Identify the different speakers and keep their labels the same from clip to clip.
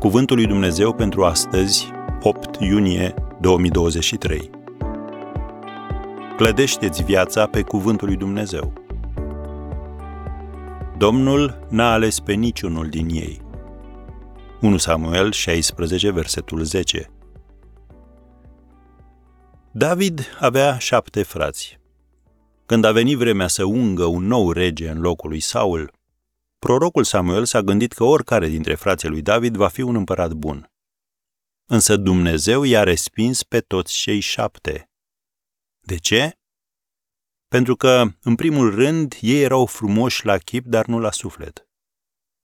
Speaker 1: Cuvântul lui Dumnezeu pentru astăzi, 8 iunie 2023. Clădește-ți viața pe Cuvântul lui Dumnezeu. Domnul n-a ales pe niciunul din ei. 1 Samuel 16, versetul 10. David avea șapte frați. Când a venit vremea să ungă un nou rege în locul lui Saul, prorocul Samuel s-a gândit că oricare dintre frații lui David va fi un împărat bun. Însă Dumnezeu i-a respins pe toți cei șapte. De ce? Pentru că, în primul rând, ei erau frumoși la chip, dar nu la suflet.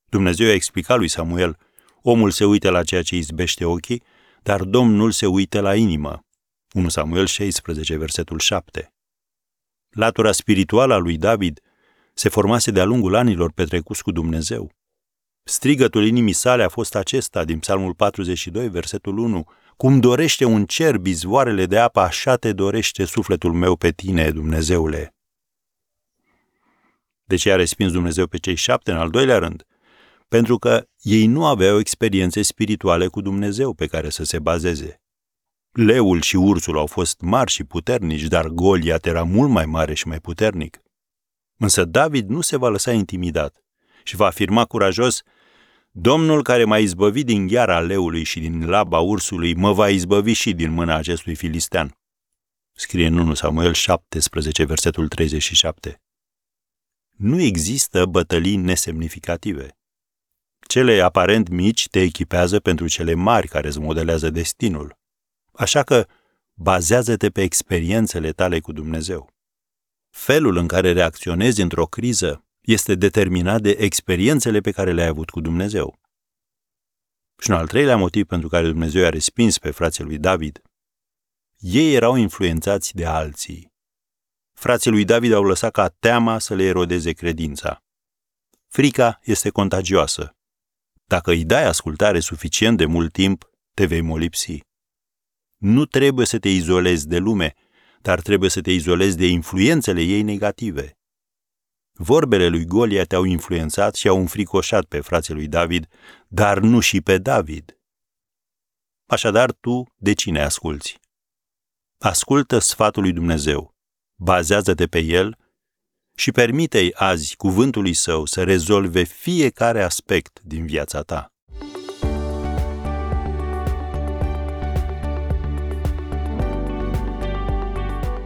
Speaker 1: Dumnezeu a explicat lui Samuel, omul se uită la ceea ce izbește ochii, dar Domnul se uită la inimă. 1 Samuel 16, versetul 7. Latura spirituală a lui David se formase de-a lungul anilor petrecuți cu Dumnezeu. Strigătul inimii sale a fost acesta din Psalmul 42, versetul 1. Cum dorește un cer bizvoarele de apă, așa te dorește sufletul meu pe tine, Dumnezeule. De ce a respins Dumnezeu pe cei șapte în al doilea rând? Pentru că ei nu aveau experiențe spirituale cu Dumnezeu pe care să se bazeze. Leul și ursul au fost mari și puternici, dar Goliat era mult mai mare și mai puternic. Însă David nu se va lăsa intimidat și va afirma curajos, Domnul care m-a izbăvit din gheara leului și din laba ursului, mă va izbăvi și din mâna acestui filistean. Scrie în 1 Samuel 17, versetul 37. Nu există bătălii nesemnificative. Cele aparent mici te echipează pentru cele mari care îți modelează destinul. Așa că bazează-te pe experiențele tale cu Dumnezeu. Felul în care reacționezi într-o criză este determinat de experiențele pe care le-ai avut cu Dumnezeu. Și un al treilea motiv pentru care Dumnezeu a respins pe frații lui David, ei erau influențați de alții. Frații lui David au lăsat ca teama să le erodeze credința. Frica este contagioasă. Dacă îi dai ascultare suficient de mult timp, te vei molipsi. Nu trebuie să te izolezi de lume, dar trebuie să te izolezi de influențele ei negative. Vorbele lui Golia te-au influențat și au înfricoșat pe frații lui David, dar nu și pe David. Așadar, tu de cine asculți? Ascultă sfatul lui Dumnezeu, bazează-te pe el și permite-i azi cuvântului său să rezolve fiecare aspect din viața ta.